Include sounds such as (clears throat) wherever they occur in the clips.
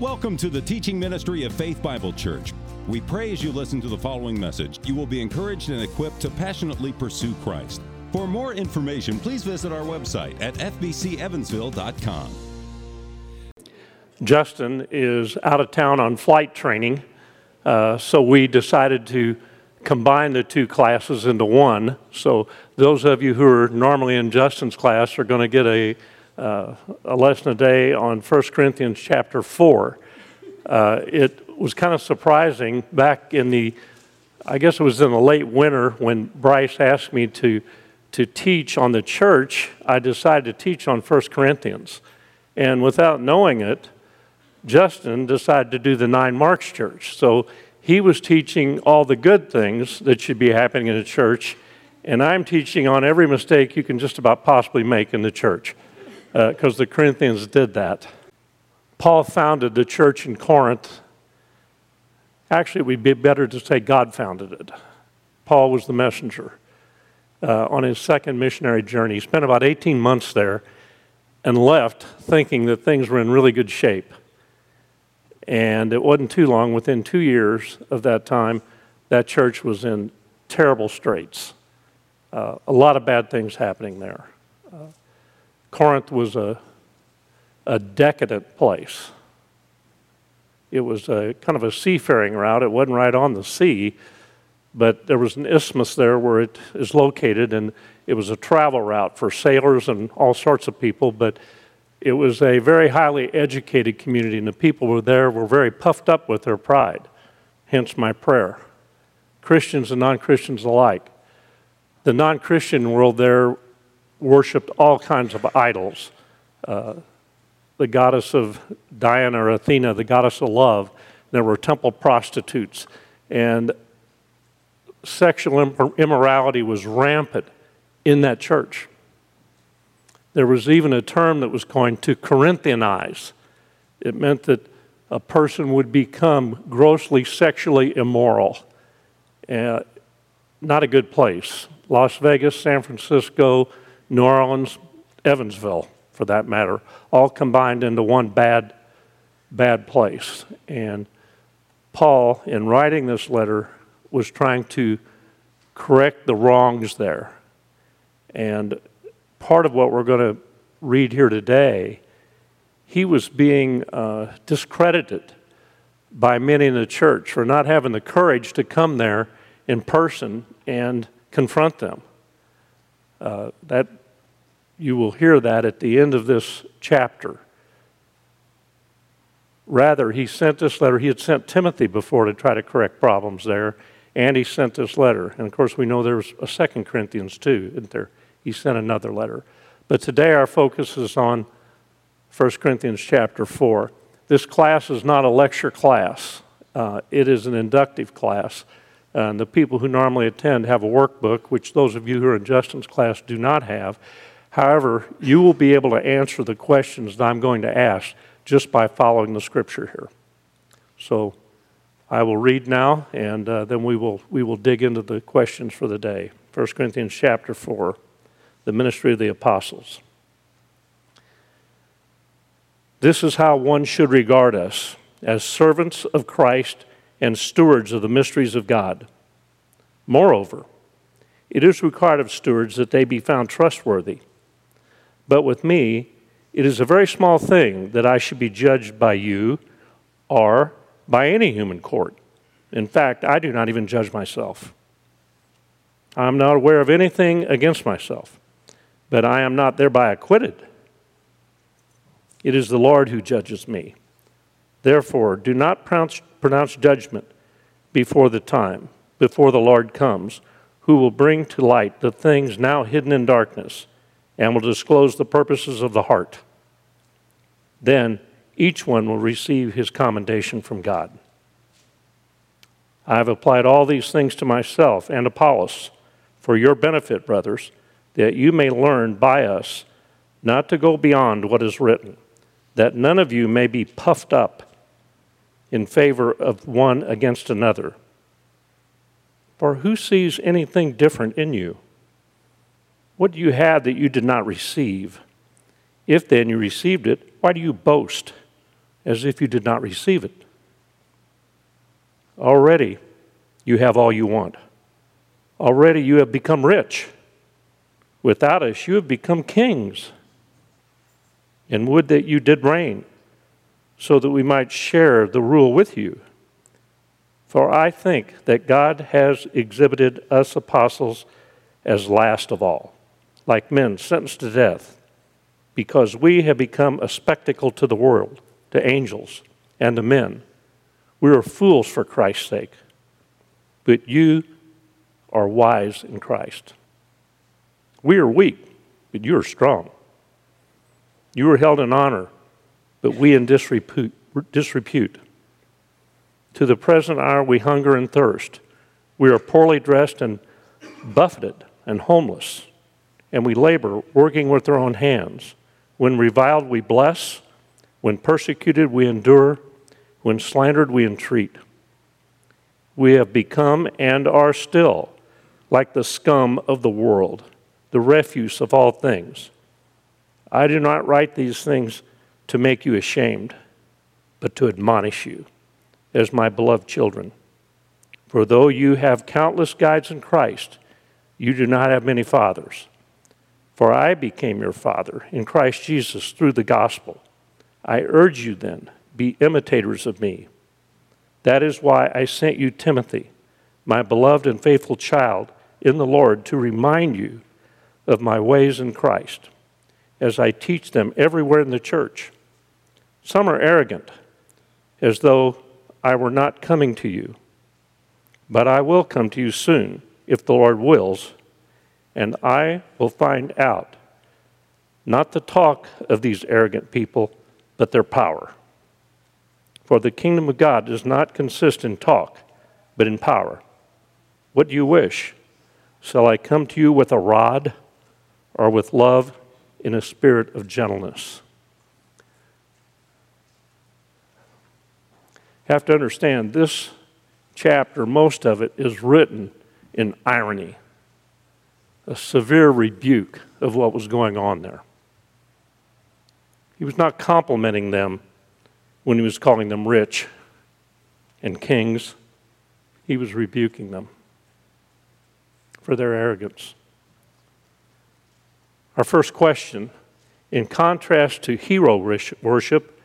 Welcome to the teaching ministry of Faith Bible Church. We pray as you listen to the following message, you will be encouraged and equipped to passionately pursue Christ. For more information, please visit our website at fbcevansville.com. Justin is out of town on flight training, uh, so we decided to combine the two classes into one. So those of you who are normally in Justin's class are going to get a uh, a lesson a day on 1 Corinthians chapter 4. Uh, it was kind of surprising back in the, I guess it was in the late winter when Bryce asked me to, to teach on the church, I decided to teach on 1 Corinthians. And without knowing it, Justin decided to do the Nine Marks Church. So he was teaching all the good things that should be happening in a church, and I'm teaching on every mistake you can just about possibly make in the church because uh, the Corinthians did that. Paul founded the church in Corinth. Actually, it would be better to say God founded it. Paul was the messenger uh, on his second missionary journey. He spent about 18 months there and left thinking that things were in really good shape. And it wasn't too long, within two years of that time, that church was in terrible straits. Uh, a lot of bad things happening there. Corinth was a, a decadent place. It was a kind of a seafaring route. It wasn't right on the sea, but there was an isthmus there where it is located, and it was a travel route for sailors and all sorts of people. But it was a very highly educated community, and the people were there were very puffed up with their pride. Hence my prayer. Christians and non Christians alike. The non Christian world there worshiped all kinds of idols. Uh, the goddess of Diana or Athena, the goddess of love. There were temple prostitutes. And sexual immorality was rampant in that church. There was even a term that was coined to Corinthianize. It meant that a person would become grossly sexually immoral. Uh, not a good place. Las Vegas, San Francisco, New Orleans, Evansville, for that matter, all combined into one bad, bad place. And Paul, in writing this letter, was trying to correct the wrongs there. And part of what we're going to read here today, he was being uh, discredited by many in the church for not having the courage to come there in person and confront them. Uh, that you will hear that at the end of this chapter. Rather, he sent this letter. He had sent Timothy before to try to correct problems there, and he sent this letter. And of course, we know there's a Second Corinthians too, isn't there? He sent another letter. But today our focus is on 1 Corinthians chapter 4. This class is not a lecture class, uh, it is an inductive class. And the people who normally attend have a workbook, which those of you who are in Justin's class do not have. However, you will be able to answer the questions that I'm going to ask just by following the scripture here. So I will read now, and uh, then we will, we will dig into the questions for the day. 1 Corinthians chapter 4, the ministry of the apostles. This is how one should regard us as servants of Christ and stewards of the mysteries of God. Moreover, it is required of stewards that they be found trustworthy. But with me, it is a very small thing that I should be judged by you or by any human court. In fact, I do not even judge myself. I am not aware of anything against myself, but I am not thereby acquitted. It is the Lord who judges me. Therefore, do not pronounce, pronounce judgment before the time, before the Lord comes, who will bring to light the things now hidden in darkness and will disclose the purposes of the heart. Then each one will receive his commendation from God. I have applied all these things to myself and Apollos for your benefit, brothers, that you may learn by us not to go beyond what is written, that none of you may be puffed up in favor of one against another. For who sees anything different in you? What do you have that you did not receive? If then you received it, why do you boast? as if you did not receive it. Already you have all you want. Already you have become rich. Without us, you have become kings. And would that you did reign, so that we might share the rule with you. For I think that God has exhibited us apostles as last of all, like men sentenced to death, because we have become a spectacle to the world, to angels, and to men. We are fools for Christ's sake, but you are wise in Christ. We are weak, but you are strong. You are held in honor, but we in disrepute. disrepute. To the present hour we hunger and thirst. We are poorly dressed and buffeted and homeless, and we labor, working with our own hands. When reviled, we bless. When persecuted, we endure. When slandered, we entreat. We have become and are still like the scum of the world, the refuse of all things. I do not write these things to make you ashamed, but to admonish you as my beloved children. For though you have countless guides in Christ, you do not have many fathers. For I became your father in Christ Jesus through the gospel. I urge you then, be imitators of me. That is why I sent you Timothy, my beloved and faithful child in the Lord, to remind you of my ways in Christ, as I teach them everywhere in the church. Some are arrogant, as though I were not coming to you. But I will come to you soon, if the Lord wills, and I will find out not the talk of these arrogant people, but their power. For the kingdom of God does not consist in talk, but in power. What do you wish? Shall I come to you with a rod or with love in a spirit of gentleness? have to understand this chapter, most of it, is written in irony, a severe rebuke of what was going on there. He was not complimenting them when he was calling them rich and kings, he was rebuking them for their arrogance. Our first question, in contrast to hero worship,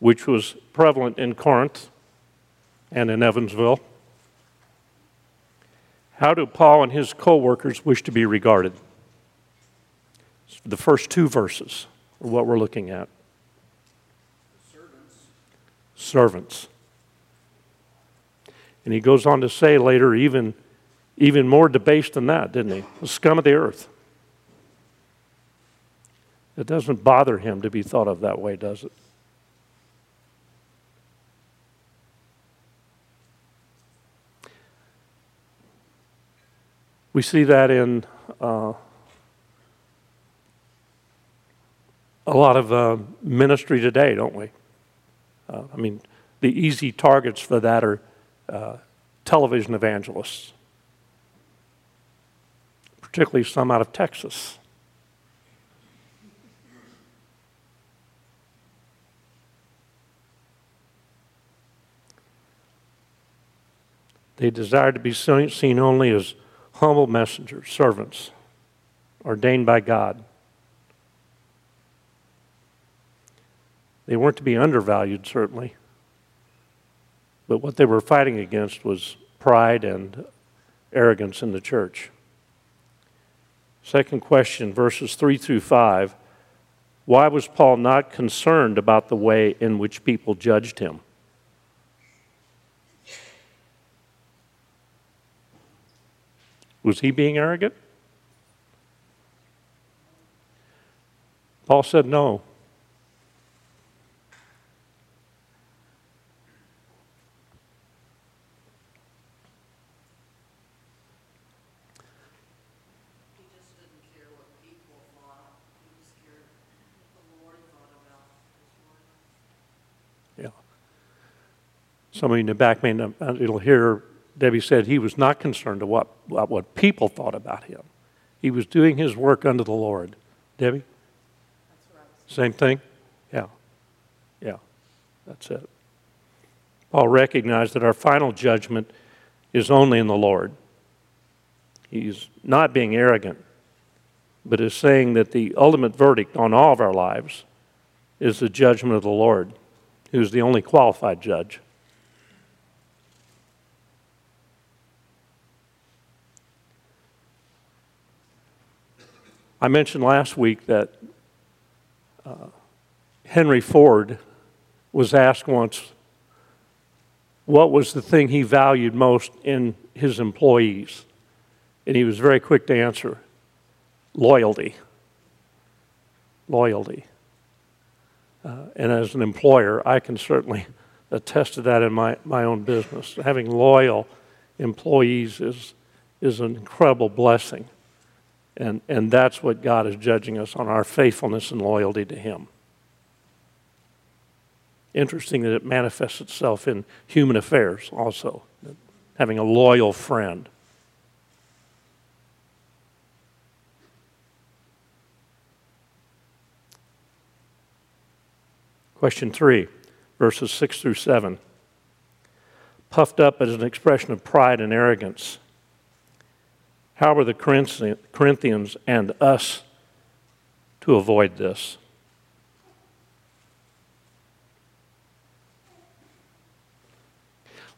which was prevalent in Corinth and in Evansville, how do Paul and his co workers wish to be regarded? The first two verses are what we're looking at servants. And he goes on to say later, even, even more debased than that, didn't he? The scum of the earth. It doesn't bother him to be thought of that way, does it? We see that in uh, a lot of uh, ministry today, don't we? Uh, I mean, the easy targets for that are uh, television evangelists, particularly some out of Texas. They desire to be seen only as humble messengers, servants, ordained by God. They weren't to be undervalued, certainly. But what they were fighting against was pride and arrogance in the church. Second question, verses 3 through 5. Why was Paul not concerned about the way in which people judged him? Was he being arrogant? Paul said no. Some of you in the back may not, uh, it'll hear Debbie said he was not concerned about what, what people thought about him. He was doing his work unto the Lord. Debbie? Same thing? Yeah. Yeah. That's it. Paul recognized that our final judgment is only in the Lord. He's not being arrogant, but is saying that the ultimate verdict on all of our lives is the judgment of the Lord, who's the only qualified judge. I mentioned last week that uh, Henry Ford was asked once what was the thing he valued most in his employees. And he was very quick to answer loyalty. Loyalty. Uh, and as an employer, I can certainly attest to that in my, my own business. Having loyal employees is, is an incredible blessing. And, and that's what God is judging us on our faithfulness and loyalty to Him. Interesting that it manifests itself in human affairs also, having a loyal friend. Question three, verses six through seven. Puffed up as an expression of pride and arrogance. How are the Corinthians and us to avoid this?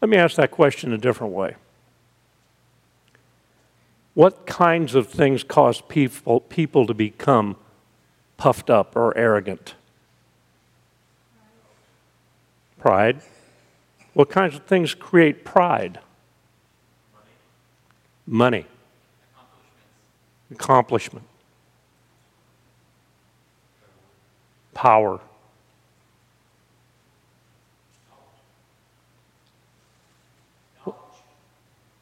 Let me ask that question a different way. What kinds of things cause people, people to become puffed up or arrogant? Pride. What kinds of things create pride? Money. Accomplishment. Power.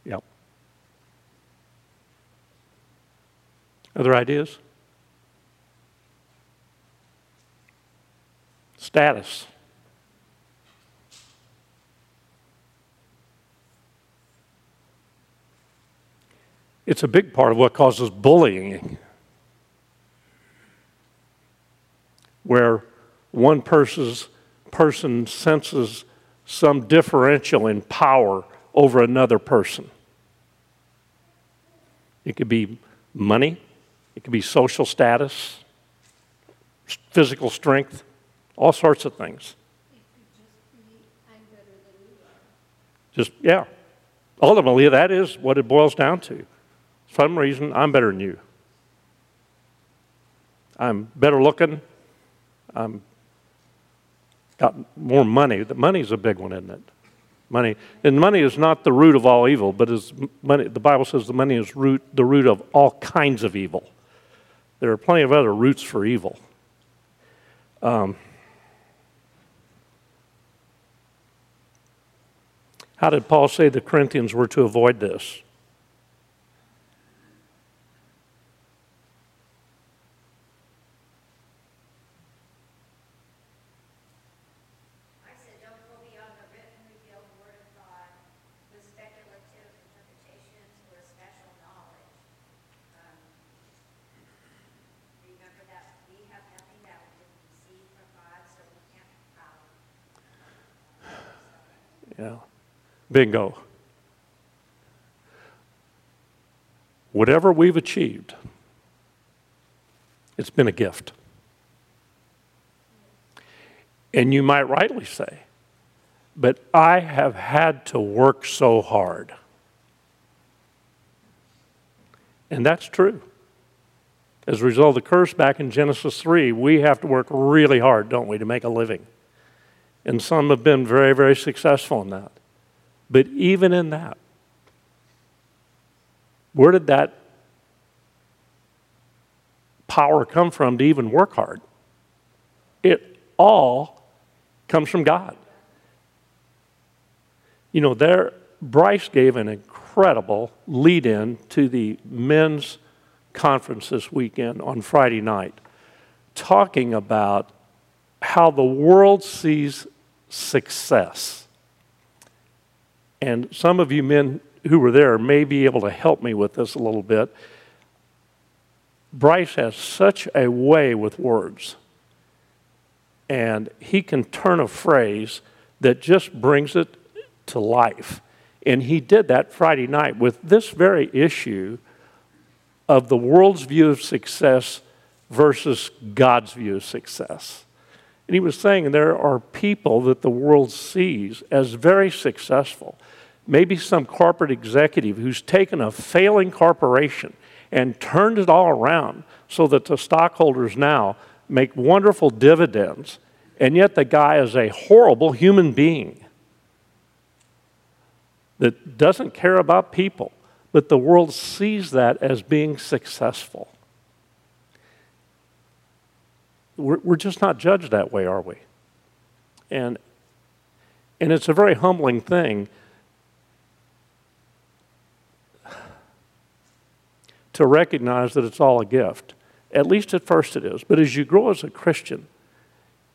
Yep. Other ideas? Status. It's a big part of what causes bullying, where one person's person senses some differential in power over another person. It could be money, it could be social status, physical strength, all sorts of things. Just, yeah. Ultimately, that is what it boils down to some reason, I'm better than you. I'm better looking. I'm got more money. The money's a big one, isn't it? Money. And money is not the root of all evil, but is money, the Bible says the money is root, the root of all kinds of evil. There are plenty of other roots for evil. Um, how did Paul say the Corinthians were to avoid this? Bingo. Whatever we've achieved, it's been a gift. And you might rightly say, but I have had to work so hard. And that's true. As a result of the curse back in Genesis 3, we have to work really hard, don't we, to make a living. And some have been very, very successful in that. But even in that, where did that power come from to even work hard? It all comes from God. You know, there, Bryce gave an incredible lead in to the men's conference this weekend on Friday night, talking about how the world sees success. And some of you men who were there may be able to help me with this a little bit. Bryce has such a way with words. And he can turn a phrase that just brings it to life. And he did that Friday night with this very issue of the world's view of success versus God's view of success. And he was saying there are people that the world sees as very successful. Maybe some corporate executive who's taken a failing corporation and turned it all around so that the stockholders now make wonderful dividends, and yet the guy is a horrible human being that doesn't care about people, but the world sees that as being successful. We're, just not judged that way, are we? And, and it's a very humbling thing to recognize that it's all a gift. At least at first it is. But as you grow as a Christian,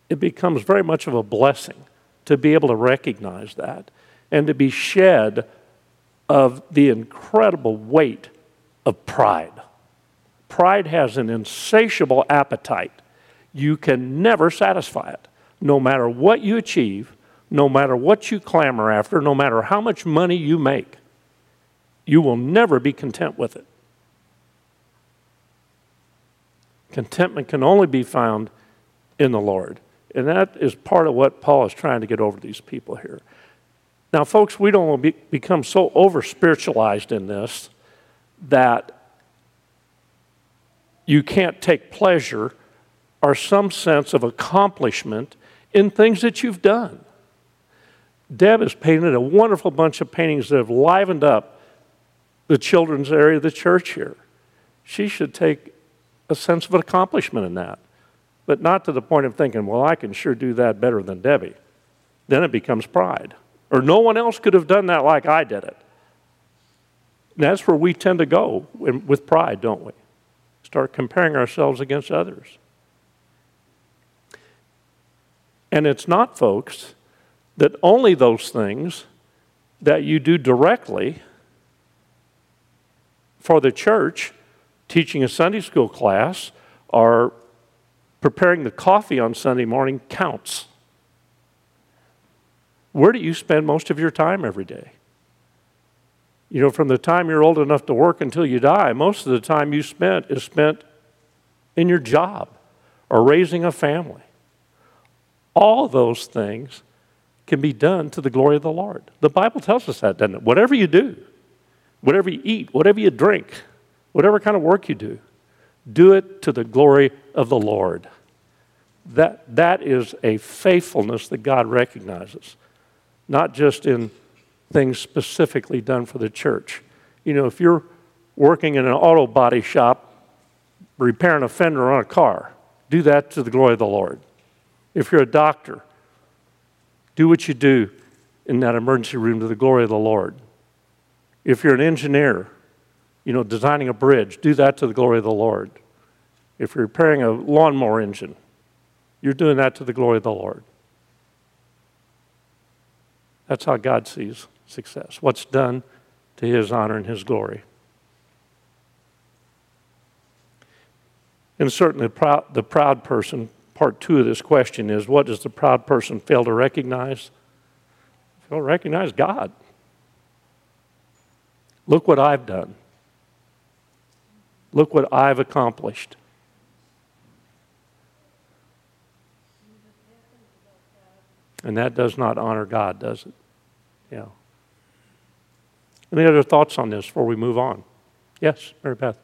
it becomes very much of a blessing to be able to recognize that and to be shed of the incredible weight of pride. Pride has an insatiable appetite. You can never satisfy it, no matter what you achieve, no matter what you clamor after, no matter how much money you make. You will never be content with it. Contentment can only be found in the Lord. And that is part of what Paul is trying to get over to these people here. Now, folks, we don't be, become so over spiritualized in this that you can't take pleasure or some sense of accomplishment in things that you've done. Deb has painted a wonderful bunch of paintings that have livened up the children's area of the church here. She should take a sense of accomplishment in that, but not to the point of thinking, well, I can sure do that better than Debbie. Then it becomes pride. Or no one else could have done that like I did it. And that's where we tend to go with pride, don't we? Start comparing ourselves against others. And it's not, folks, that only those things that you do directly for the church teaching a Sunday school class or preparing the coffee on Sunday morning counts. Where do you spend most of your time every day? You know, from the time you're old enough to work until you die, most of the time you spent is spent in your job or raising a family. All those things can be done to the glory of the Lord. The Bible tells us that, doesn't it? Whatever you do, whatever you eat, whatever you drink, whatever kind of work you do, do it to the glory of the Lord. That, that is a faithfulness that God recognizes, not just in things specifically done for the church. You know, if you're working in an auto body shop repairing a fender on a car, do that to the glory of the Lord. If you're a doctor, do what you do in that emergency room to the glory of the Lord. If you're an engineer, you know, designing a bridge, do that to the glory of the Lord. If you're repairing a lawnmower engine, you're doing that to the glory of the Lord. That's how God sees success. What's done to his honor and his glory. And certainly, the proud, person, part two of this question is what does the proud person fail to recognize? Fail to recognize God. Look what I've done. Look what I've accomplished. And that does not honor God, does it? Yeah. Any other thoughts on this before we move on? Yes, Mary Beth.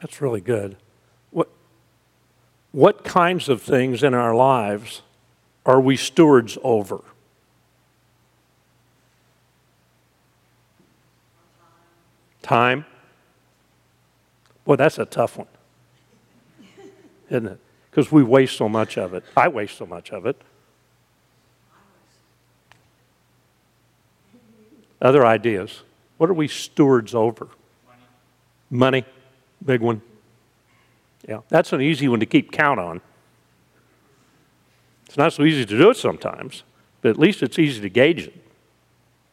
That's really good. What, what kinds of things in our lives are we stewards over? Time. Boy, that's a tough one, (laughs) isn't it? Because we waste so much of it. I waste so much of it. Other ideas. What are we stewards over? Money. Money, big one. Yeah, that's an easy one to keep count on. It's not so easy to do it sometimes, but at least it's easy to gauge it.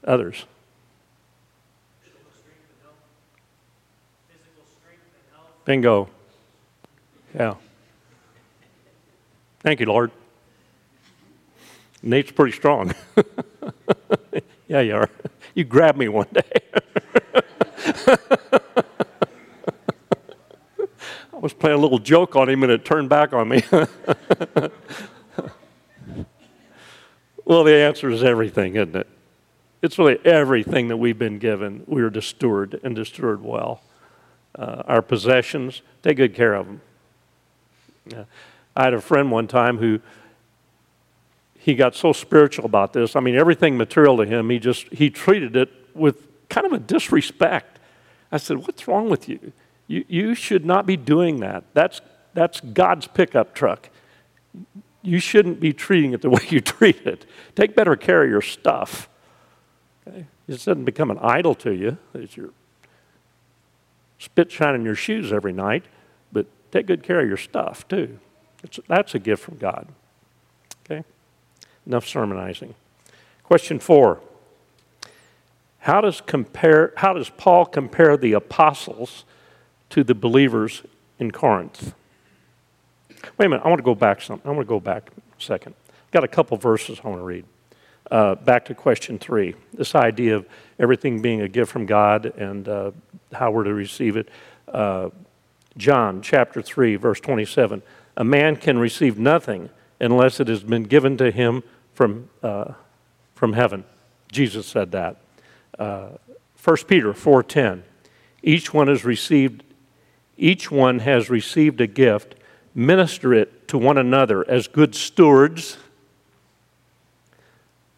Others. Bingo. Yeah. Thank you, Lord. Nate's pretty strong. (laughs) yeah, you are. You grab me one day. (laughs) I was playing a little joke on him and it turned back on me. (laughs) well, the answer is everything, isn't it? It's really everything that we've been given. We are to steward and to steward well. Uh, our possessions, take good care of them. Yeah. I had a friend one time who he got so spiritual about this. I mean, everything material to him, he just he treated it with kind of a disrespect. I said, "What's wrong with you? You you should not be doing that. That's that's God's pickup truck. You shouldn't be treating it the (laughs) way you treat it. Take better care of your stuff." Okay? It doesn't become an idol to you. It's your spit shining your shoes every night, but take good care of your stuff too. It's, that's a gift from God. Okay? Enough sermonizing. Question four. How does, compare, how does Paul compare the apostles to the believers in Corinth? Wait a minute, I want to go back some. I want to go back a second. Got a couple verses I want to read. Uh, back to question three this idea of everything being a gift from God and uh, how we're to receive it. Uh, John chapter 3, verse 27. A man can receive nothing unless it has been given to him from, uh, from heaven. Jesus said that. Uh, 1 Peter 4:10. Each one has received each one has received a gift. Minister it to one another as good stewards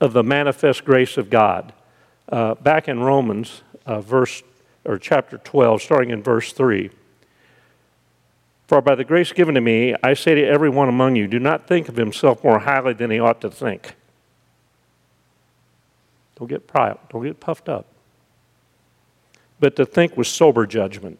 of the manifest grace of God. Uh, back in Romans, uh, verse or chapter 12, starting in verse 3. For by the grace given to me, I say to every one among you, do not think of himself more highly than he ought to think. Don't get proud, don't get puffed up. But to think with sober judgment,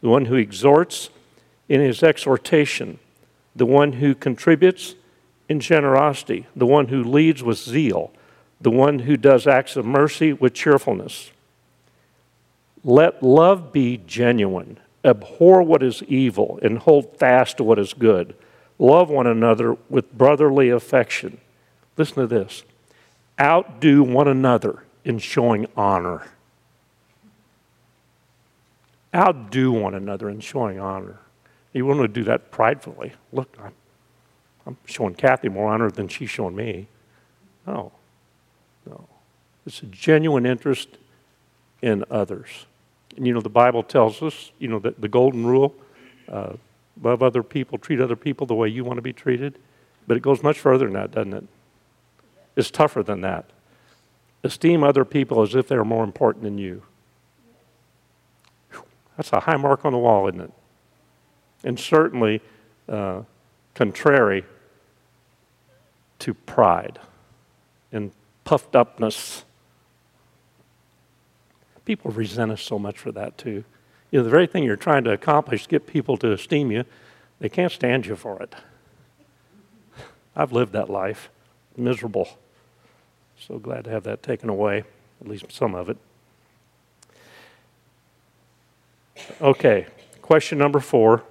the one who exhorts in his exhortation, the one who contributes in generosity, the one who leads with zeal, the one who does acts of mercy with cheerfulness. Let love be genuine. Abhor what is evil and hold fast to what is good. Love one another with brotherly affection. Listen to this outdo one another in showing honor. Outdo one another in showing honor. You want to do that pridefully. Look, I'm, I'm showing Kathy more honor than she's showing me. No, no. It's a genuine interest in others. And you know, the Bible tells us, you know, that the golden rule uh, love other people, treat other people the way you want to be treated. But it goes much further than that, doesn't it? It's tougher than that. Esteem other people as if they're more important than you. That's a high mark on the wall, isn't it? And certainly uh, contrary to pride and puffed upness People resent us so much for that, too. You know, the very thing you're trying to accomplish, get people to esteem you, they can't stand you for it. I've lived that life, miserable. So glad to have that taken away, at least some of it. Okay, question number four.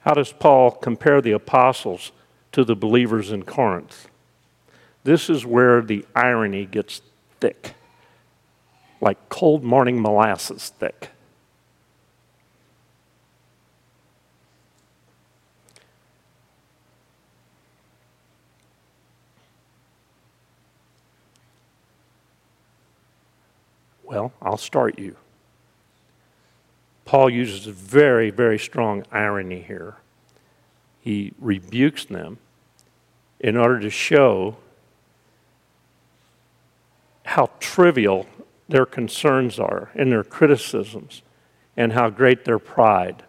How does Paul compare the apostles to the believers in Corinth? This is where the irony gets thick. like cold morning molasses thick. Well, I'll start you. Paul uses very, very strong irony here. He rebukes them in order to show how trivial their concerns are and their criticisms and how great their pride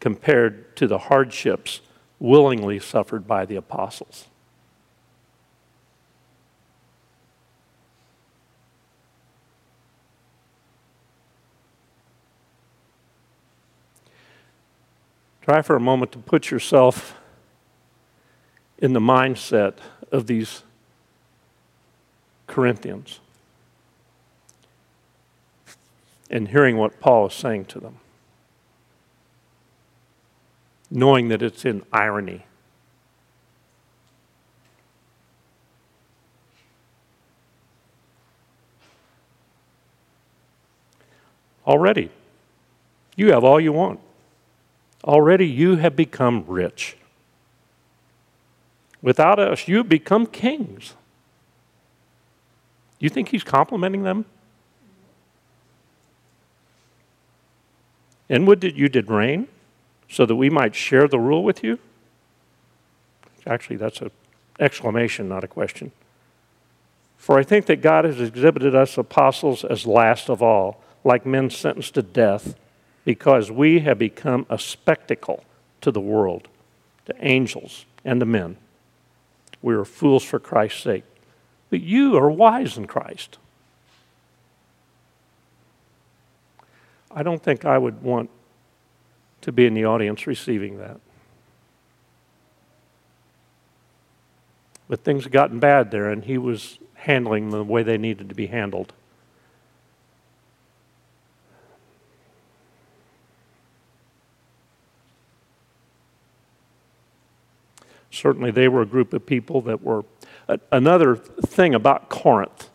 compared to the hardships willingly suffered by the apostles. Try for a moment to put yourself in the mindset of these Corinthians and hearing what Paul is saying to them, knowing that it's in irony. Already, you have all you want. Already you have become rich. Without us, you become kings. You think he's complimenting them? And would that you did reign so that we might share the rule with you? Actually, that's an exclamation, not a question. For I think that God has exhibited us apostles as last of all, like men sentenced to death because we have become a spectacle to the world, to angels, and to men. We are fools for Christ's sake. But you are wise in Christ. I don't think I would want to be in the audience receiving that. But things had gotten bad there, and he was handling them the way they needed to be handled. Certainly, they were a group of people that were. Another thing about Corinth,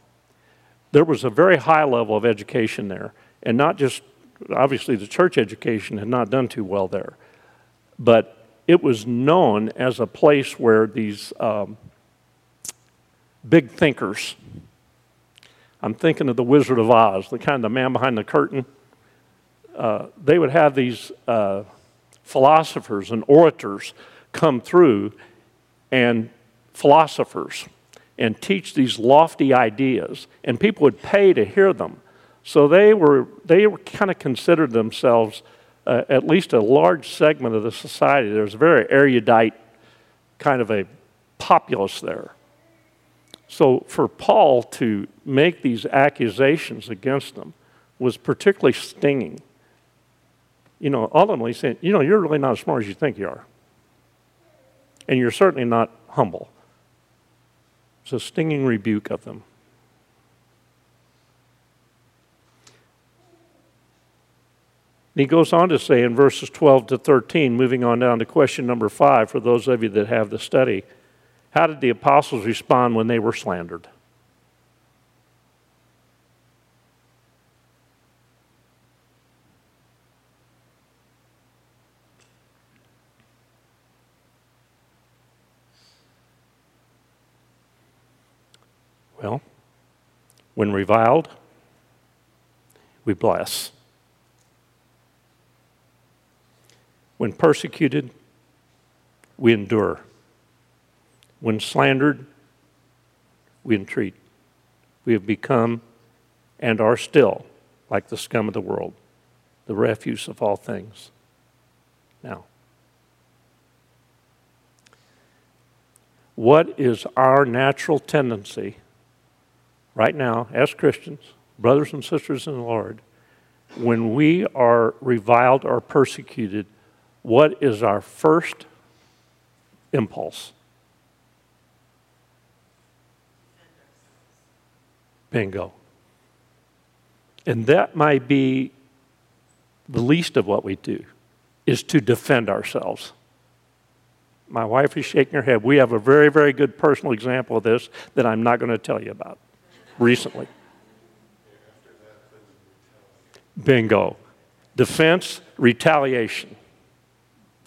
there was a very high level of education there, and not just obviously the church education had not done too well there, but it was known as a place where these um, big thinkers, I'm thinking of the Wizard of Oz, the kind of man behind the curtain. Uh, they would have these uh, philosophers and orators come through and philosophers and teach these lofty ideas, and people would pay to hear them. So they were, they were kind of considered themselves uh, at least a large segment of the society. There's a very erudite kind of a populace there. So for Paul to make these accusations against them was particularly stinging. You know, ultimately saying, you know, you're really not as smart as you think you are and you're certainly not humble. It's a stinging rebuke of them. he goes on to say in verses 12 to 13, moving on down to question number five for those of you that have the study how did the apostles respond when they were slandered? Well, when reviled, we bless. When persecuted, we endure. When slandered, we entreat. We have become and are still like the scum of the world, the refuse of all things. Now, what is our natural tendency? Right now, as Christians, brothers and sisters in the Lord, when we are reviled or persecuted, what is our first impulse? Bingo. And that might be the least of what we do, is to defend ourselves. My wife is shaking her head. We have a very, very good personal example of this that I'm not going to tell you about recently. Bingo. Defense, retaliation.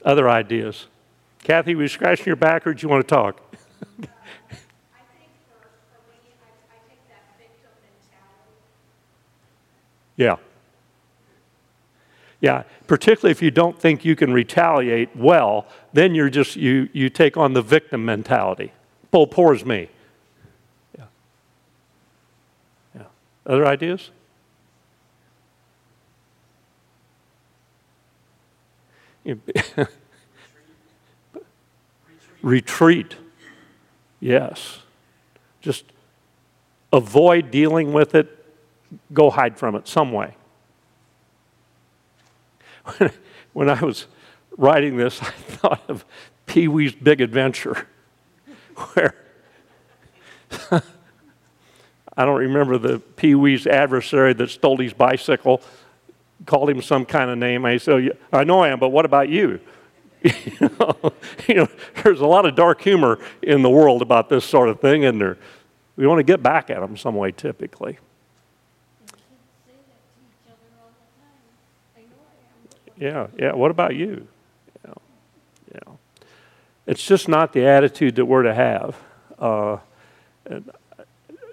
Other ideas? Kathy, were you scratching your back or do you want to talk? (laughs) Yeah. Yeah, particularly if you don't think you can retaliate well, then you're just, you, you take on the victim mentality. Pull poor's me. Yeah. Yeah. Other ideas? (laughs) Retreat. Yes. Just avoid dealing with it, go hide from it some way. (laughs) When I was writing this, I (laughs) thought of Pee Wee's Big Adventure, where I don't remember the Pee Wee's adversary that stole his bicycle, called him some kind of name. I said, I know I am, but what about you? (laughs) you, know, there's a lot of dark humor in the world about this sort of thing, and we want to get back at them some way typically. Yeah, yeah. What about you? Yeah, yeah. It's just not the attitude that we're to have. Uh,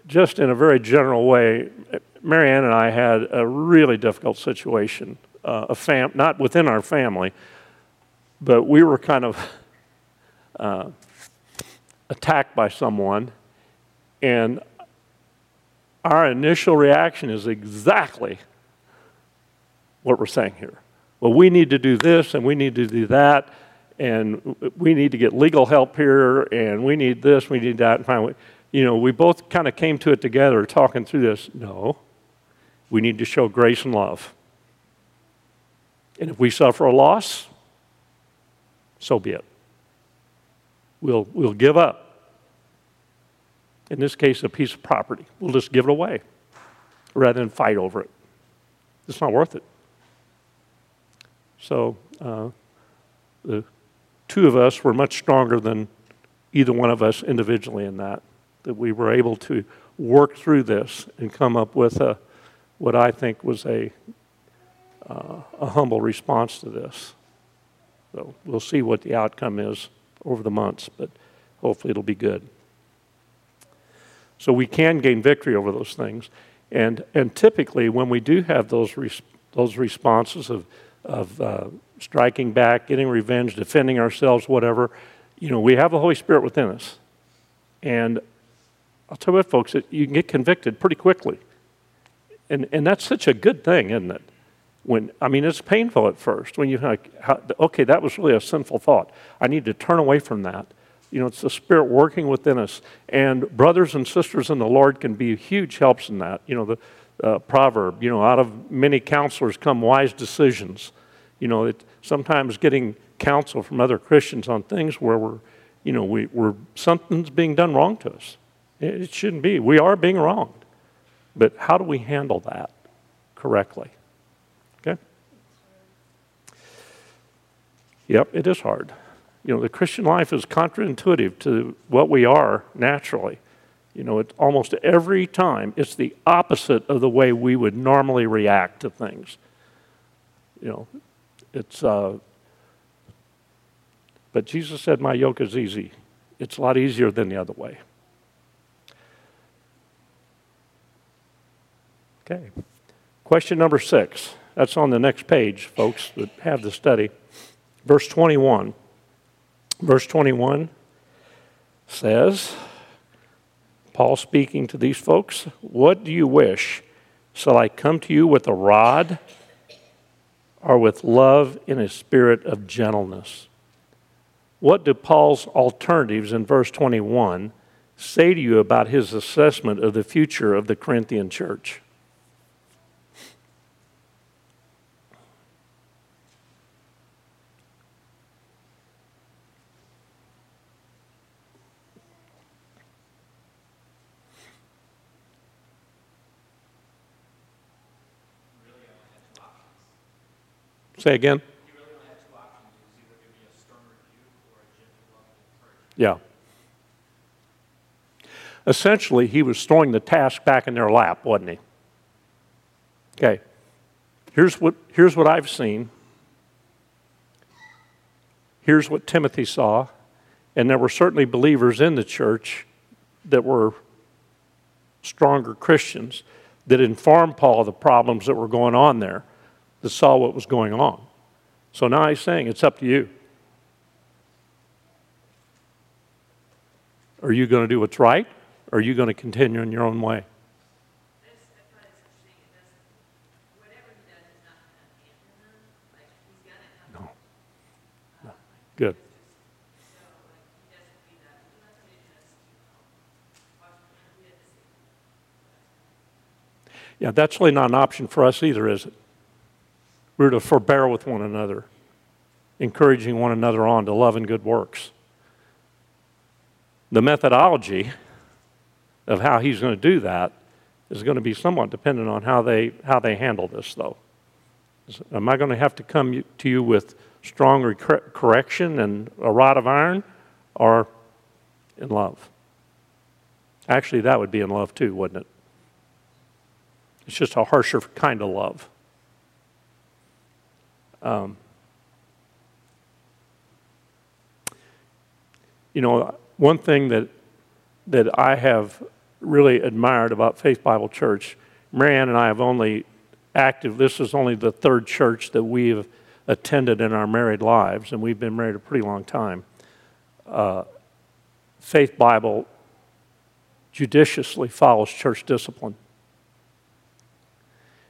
just in a very general way, Marianne and I had a really difficult situation. Uh, a fam- not within our family, but we were kind of uh, attacked by someone, and our initial reaction is exactly what we're saying here well, we need to do this and we need to do that, and we need to get legal help here, and we need this, we need that. And finally, you know, we both kind of came to it together talking through this. No, we need to show grace and love. And if we suffer a loss, so be it. We'll, we'll give up. In this case, a piece of property. We'll just give it away rather than fight over it. It's not worth it. So uh, the two of us were much stronger than either one of us individually in that, that we were able to work through this and come up with a, what I think was a, uh, a humble response to this. So we'll see what the outcome is over the months, but hopefully it'll be good. So we can gain victory over those things. And, and typically, when we do have those, res- those responses of of uh, striking back, getting revenge, defending ourselves, whatever. You know, we have the Holy Spirit within us. And I'll tell you what, folks, you can get convicted pretty quickly. And, and that's such a good thing, isn't it? When, I mean, it's painful at first when you like, okay, that was really a sinful thought. I need to turn away from that. You know, it's the Spirit working within us. And brothers and sisters in the Lord can be huge helps in that. You know, the, uh, proverb, you know, out of many counselors come wise decisions. You know, it, sometimes getting counsel from other Christians on things where we're, you know, we, we're, something's being done wrong to us. It, shouldn't be. We are being wronged. But how do we handle that correctly? Okay? Yep, it is hard. You know, the Christian life is counterintuitive to what we are naturally. You know, it's almost every time it's the opposite of the way we would normally react to things. You know, it's, uh, but Jesus said, My yoke is easy. It's a lot easier than the other way. Okay. Question number six. That's on the next page, folks that have the study. Verse 21. Verse 21 says, Paul speaking to these folks, What do you wish? Shall I come to you with a rod or with love in a spirit of gentleness? What do Paul's alternatives in verse 21 say to you about his assessment of the future of the Corinthian church? Say again. Yeah. Essentially, he was throwing the task back in their lap, wasn't he? Okay. Here's what, here's what I've seen. Here's what Timothy saw. And there were certainly believers in the church that were stronger Christians that informed Paul of the problems that were going on there, that saw what was going on. So now he's saying it's up to you. Are you going to do what's right? Or are you going to continue in your own way? No. no. Good. Yeah, that's really not an option for us either, is it? We're to forbear with one another, encouraging one another on to love and good works. The methodology of how he's going to do that is going to be somewhat dependent on how they, how they handle this, though. Am I going to have to come to you with strong correction and a rod of iron, or in love? Actually, that would be in love too, wouldn't it? It's just a harsher kind of love. Um, you know, one thing that that I have really admired about Faith Bible Church, Marianne and I have only active. This is only the third church that we've attended in our married lives, and we've been married a pretty long time. Uh, Faith Bible judiciously follows church discipline.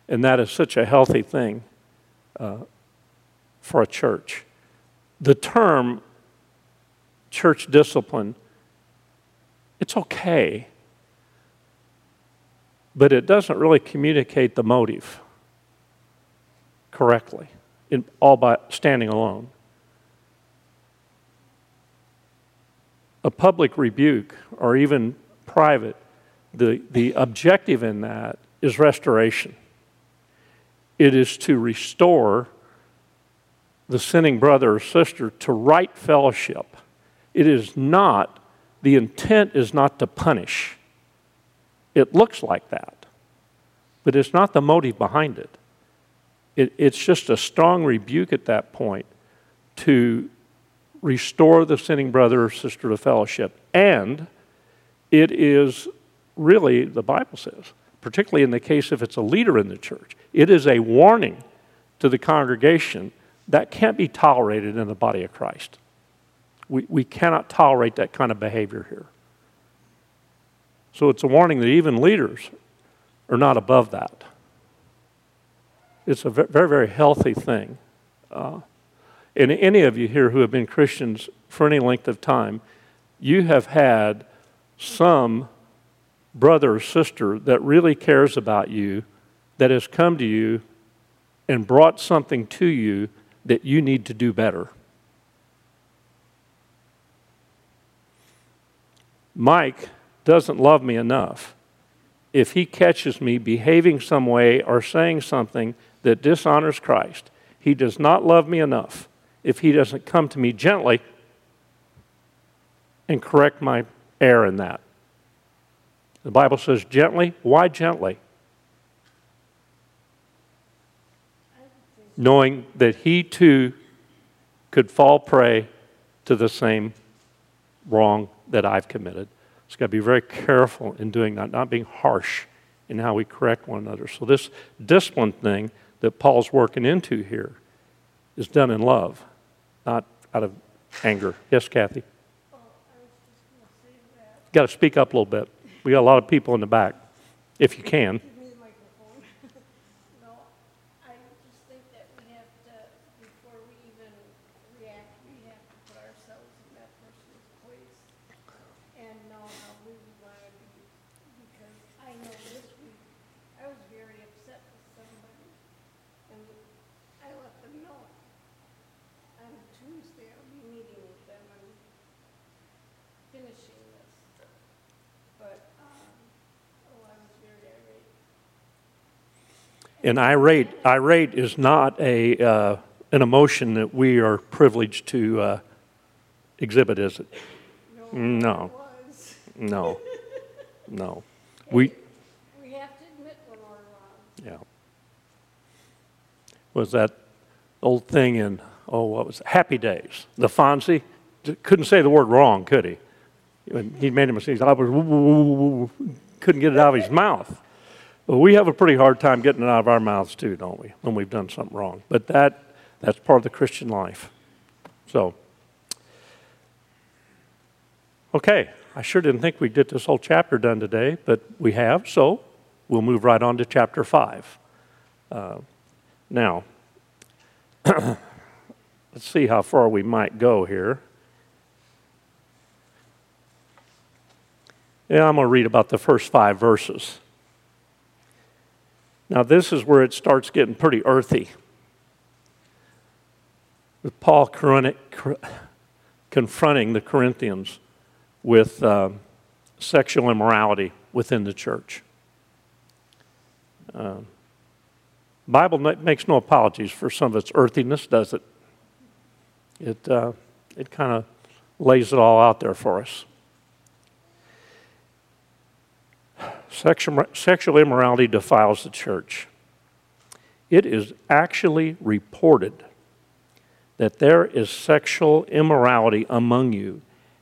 And that is such a healthy thing uh, for a church. The term church discipline, it's okay, but it doesn't really communicate the motive correctly, in, all by standing alone. A public rebuke, or even private, the, the objective in that is restoration. It is to restore the sinning brother or sister to right fellowship. It is not, the intent is not to punish. It looks like that, but it's not the motive behind it. it it's just a strong rebuke at that point to restore the sinning brother or sister to fellowship. And it is really, the Bible says, particularly in the case if it's a leader in the church. It is a warning to the congregation that can't be tolerated in the body of Christ. We, we cannot tolerate that kind of behavior here. So it's a warning that even leaders are not above that. It's a very, very healthy thing. Uh, and any of you here who have been Christians for any length of time, you have had some brother or sister that really cares about you, that has come to you and brought something to you that you need to do better. Mike doesn't love me enough if he catches me behaving some way or saying something that dishonors Christ. He does not love me enough if he doesn't come to me gently and correct my error in that. The Bible says gently. Why gently? Knowing that he too could fall prey to the same wrong that I've committed. It's got to be very careful in doing that, not being harsh in how we correct one another. So, this discipline thing that Paul's working into here is done in love, not out of anger. Yes, Kathy? Got to speak up a little bit. We got a lot of people in the back, if you can. And irate, irate is not a, uh, an emotion that we are privileged to uh, exhibit, is it? No. No. No. We, we have to admit when we're wrong. Yeah. was that old thing in, oh, what was it? Happy Days. The Fonzie couldn't say the word wrong, could he? He made a mistake. I was, couldn't get it out of his mouth. But we have a pretty hard time getting it out of our mouths too, don't we, when we've done something wrong. But that, that's part of the Christian life. So, okay, I sure didn't think we'd get this whole chapter done today, but we have, so we'll move right on to chapter 5. Uh, now, (clears throat) let's see how far we might go here. Yeah, I'm going to read about the first five verses. Now, this is where it starts getting pretty earthy. With Paul confronting the Corinthians with uh, sexual immorality within the church. Uh, Bible makes no apologies for some of its earthiness, does it? It, uh, it kind of lays it all out there for us. Sexual, sexual immorality defiles the church. It is actually reported that there is sexual immorality among you,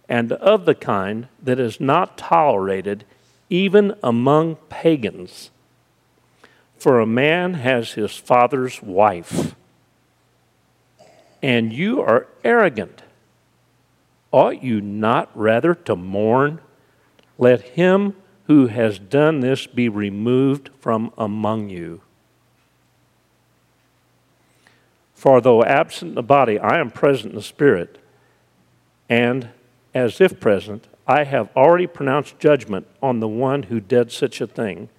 and of the kind that is not tolerated even among pagans. For a man has his father's wife, and you are arrogant. Ought you not rather to mourn? Let him who has done this be removed from among you. For though absent in the body, I am present in the spirit, and as if present, I have already pronounced judgment on the one who did such a thing.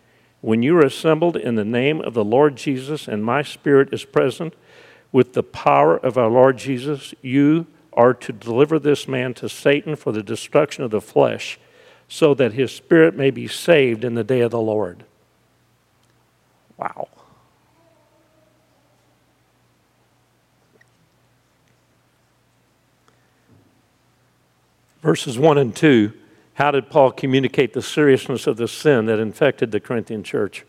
When you are assembled in the name of the Lord Jesus, and my spirit is present with the power of our Lord Jesus, you are to deliver this man to Satan for the destruction of the flesh so that his spirit may be saved in the day of the Lord. Wow. Verses 1 and 2 how did Paul communicate the seriousness of the sin that infected the Corinthian church?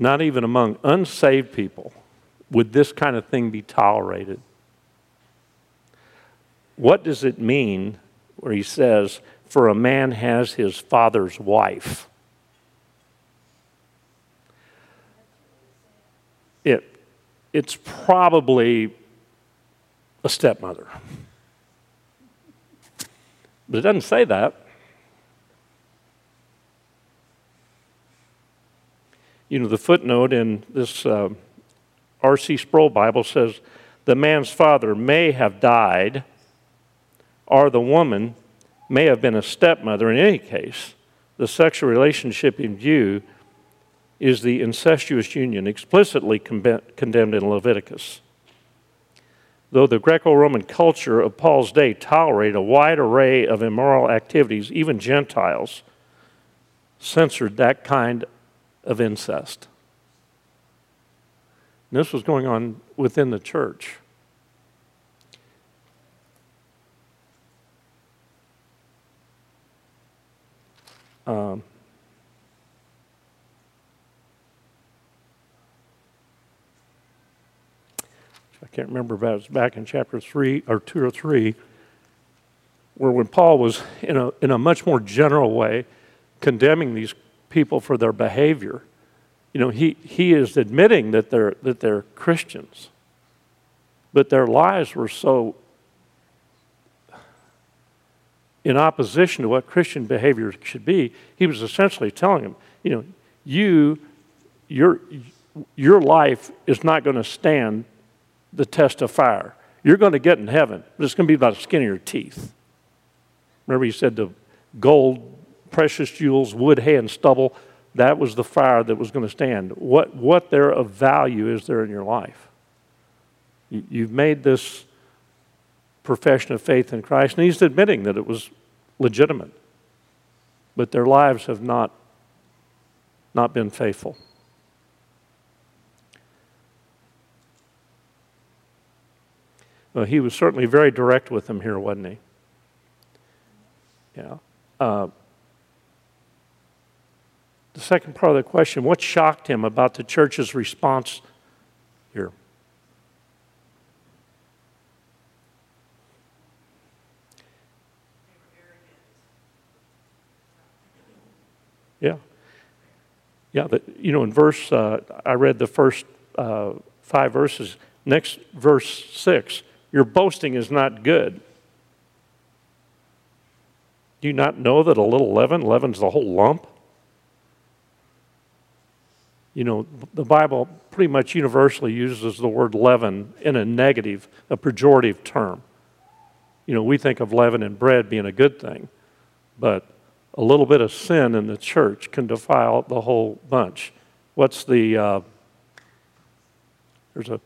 Not even among unsaved people would this kind of thing be tolerated. What does it mean where he says, For a man has his father's wife? It, it's probably a stepmother. But it doesn't say that. You know, the footnote in this uh, R.C. Sproul Bible says the man's father may have died, or the woman may have been a stepmother. In any case, the sexual relationship in view is the incestuous union explicitly condemned in Leviticus. Though the Greco Roman culture of Paul's day tolerated a wide array of immoral activities, even Gentiles censored that kind of incest. And this was going on within the church. Um, I can't remember if that was back in chapter 3 or 2 or 3, where when Paul was in a, in a much more general way condemning these people for their behavior. You know, he, he is admitting that they're, that they're Christians, but their lives were so in opposition to what Christian behavior should be. He was essentially telling them, you know, you, your, your life is not going to stand the test of fire. You're going to get in heaven, but it's going to be about the skin of your teeth. Remember, he said the gold precious jewels, wood, hay, and stubble, that was the fire that was going to stand. What, what there of value is there in your life? You, you've made this profession of faith in Christ, and he's admitting that it was legitimate. But their lives have not, not been faithful. Well, he was certainly very direct with them here, wasn't he? Yeah. Uh, the second part of the question what shocked him about the church's response here? Yeah. Yeah, the, you know, in verse, uh, I read the first uh, five verses. Next, verse six your boasting is not good. Do you not know that a little leaven leavens the whole lump? You know, the Bible pretty much universally uses the word leaven in a negative, a pejorative term. You know, we think of leaven in bread being a good thing, but a little bit of sin in the church can defile the whole bunch. What's the, uh, there's a,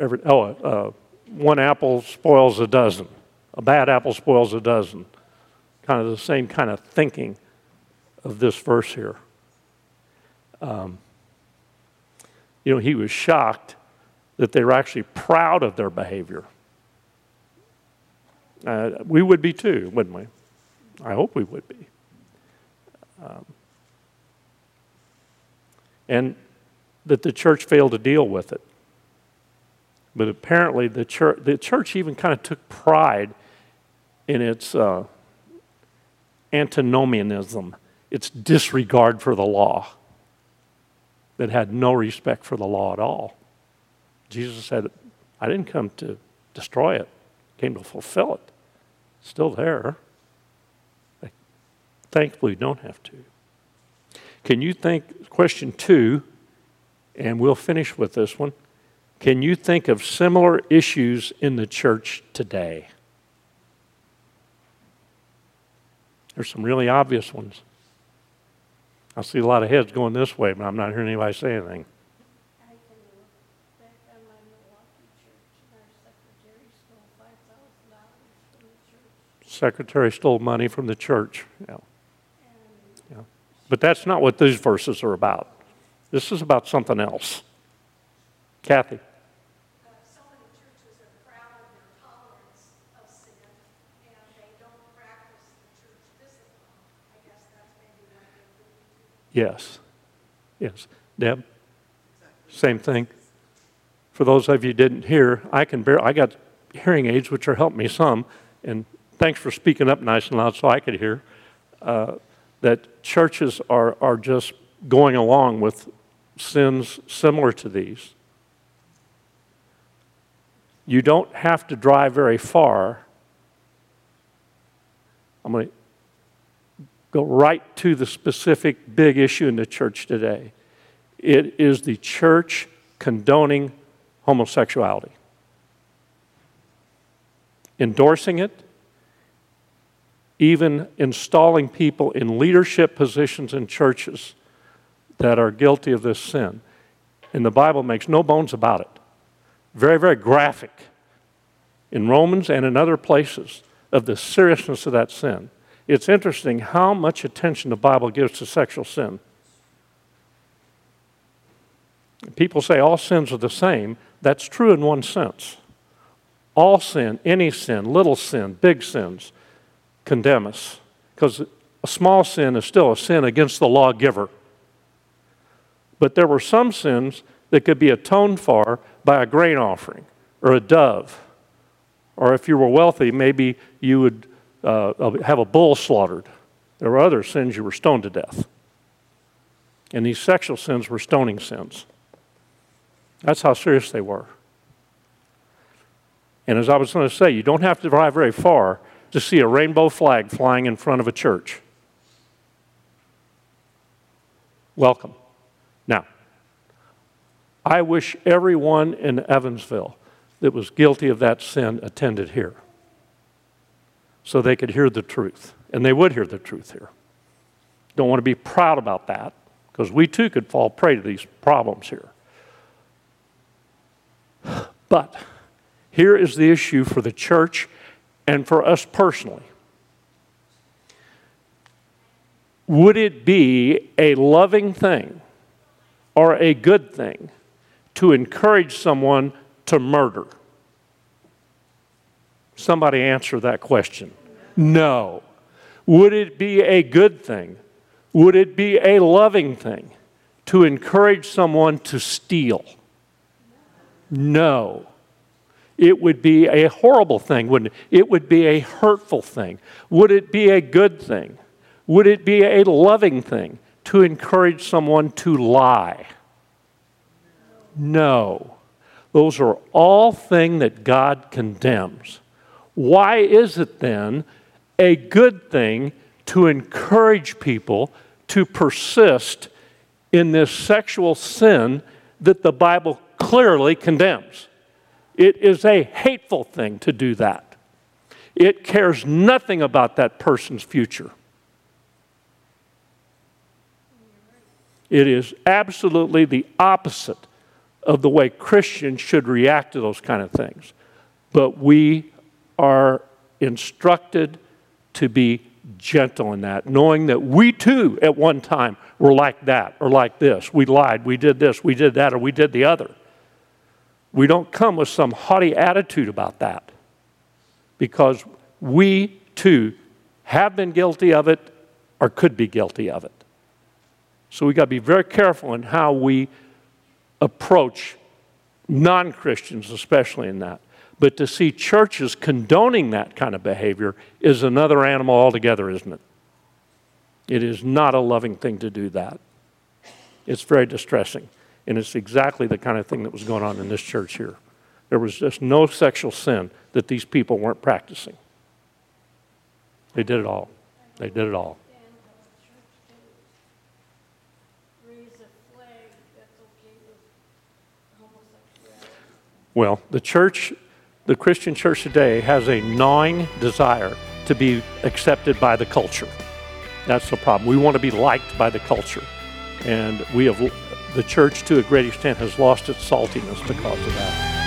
every, oh, uh, one apple spoils a dozen. A bad apple spoils a dozen. Kind of the same kind of thinking of this verse here. Um, you know, he was shocked that they were actually proud of their behavior. Uh, we would be too, wouldn't we? I hope we would be. Um, and that the church failed to deal with it. But apparently, the church, the church even kind of took pride in its uh, antinomianism, its disregard for the law, that had no respect for the law at all. Jesus said, I didn't come to destroy it, I came to fulfill it. It's still there. Thankfully, don't have to. Can you think, question two, and we'll finish with this one. Can you think of similar issues in the church today? There's some really obvious ones. I see a lot of heads going this way, but I'm not hearing anybody say anything. Secretary stole money from the church. Yeah. yeah. But that's not what these verses are about. This is about something else. Kathy. Yes. Yes. Deb? Same thing. For those of you didn't hear, I can bear I got hearing aids which are helping me some, and thanks for speaking up nice and loud so I could hear. Uh, that churches are, are just going along with sins similar to these. You don't have to drive very far. I'm going to go right to the specific big issue in the church today. It is the church condoning homosexuality, endorsing it, even installing people in leadership positions in churches that are guilty of this sin. And the Bible makes no bones about it. Very, very graphic in Romans and in other places of the seriousness of that sin it's interesting how much attention the Bible gives to sexual sin. People say all sins are the same. That's true in one sense. All sin, any sin, little sin, big sins, condemn us. Because a small sin is still a sin against the lawgiver. But there were some sins that could be atoned for by a grain offering or a dove. Or if you were wealthy, maybe you would uh, have a bull slaughtered. There were other sins you were stoned to death. And these sexual sins were stoning sins. That's how serious they were. And as I was going to say, you don't have to drive very far to see a rainbow flag flying in front of a church. Welcome. Now, I wish everyone in Evansville that was guilty of that sin attended here so they could hear the truth. And they would hear the truth here. Don't want to be proud about that because we too could fall prey to these problems here. (sighs) But here is the issue for the church and for us personally. Would it be a loving thing or a good thing to encourage someone to murder? Somebody answer that question. No. Would it be a good thing? Would it be a loving thing to encourage someone to steal? No. It would be a horrible thing, wouldn't it? It would be a hurtful thing. Would it be a good thing? Would it be a loving thing to encourage someone to lie? No. Those are all things that God condemns. Why is it then a good thing to encourage people to persist in this sexual sin that the Bible clearly condemns? It is a hateful thing to do that. It cares nothing about that person's future. It is absolutely the opposite of the way Christians should react to those kind of things. But we are instructed to be gentle in that, knowing that we too at one time were like that or like this. We lied, we did this, we did that, or we did the other. We don't come with some haughty attitude about that because we too have been guilty of it or could be guilty of it. So we got to be very careful in how we approach non Christians, especially in that. But to see churches condoning that kind of behavior is another animal altogether, isn't it? It is not a loving thing to do that. It's very distressing. And it's exactly the kind of thing that was going on in this church here. There was just no sexual sin that these people weren't practicing. They did it all. They did it all. Well, the church, the Christian church today, has a gnawing desire to be accepted by the culture. That's the problem. We want to be liked by the culture. And we have, the church to a great extent has lost its saltiness because of that.